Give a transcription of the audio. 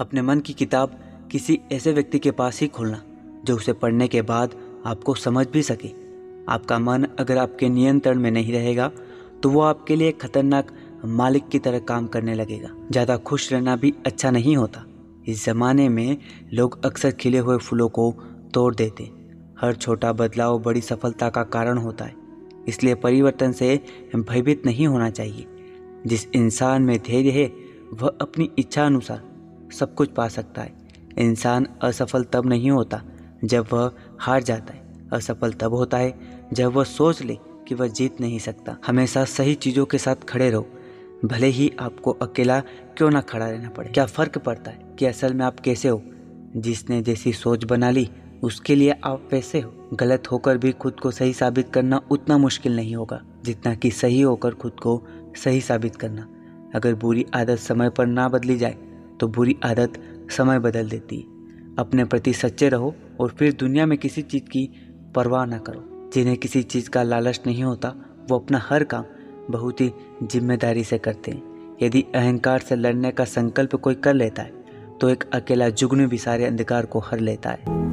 अपने मन की किताब किसी ऐसे व्यक्ति के पास ही खोलना, जो उसे पढ़ने के बाद आपको समझ भी सके। आपका मन अगर आपके नियंत्रण में नहीं रहेगा तो वो आपके लिए खतरनाक मालिक की तरह काम करने लगेगा। ज़्यादा खुश रहना भी अच्छा नहीं होता। इस ज़माने में लोग अक्सर खिले हुए फूलों को तोड़ देते हर छोटा बदलाव बड़ी सफलता का कारण होता है। इसलिए परिवर्तन से भयभीत नहीं होना चाहिए। जिस इंसान में धैर्य है, वह अपनी इच्छा अनुसार सब कुछ पा सकता है। इंसान असफल तब नहीं होता जब वह हार जाता है। असफल तब होता है जब वह सोच ले कि वह जीत नहीं सकता। हमेशा सही चीज़ों के साथ खड़े रहो। भले ही आपको अकेला क्यों ना खड़ा रहना पड़े। क्या फ़र्क पड़ता है कि असल में आप कैसे हो? जिसने जैसी सोच बना ली, उसके लिए आप वैसे हो। गलत होकर भी खुद को सही साबित करना उतना मुश्किल नहीं होगा, जितना कि सही होकर खुद को सही साबित करना। अगर बुरी आदत समय पर ना बदली जाए तो बुरी आदत समय बदल देती। अपने प्रति सच्चे रहो और फिर दुनिया में किसी चीज़ की परवाह ना करो। जिन्हें किसी चीज़ का लालच नहीं होता, वो अपना हर काम बहुत ही ज़िम्मेदारी से करते हैं। यदि अहंकार से लड़ने का संकल्प कोई कर लेता है तो एक अकेला जुगनू भी सारे अंधकार को हर लेता है।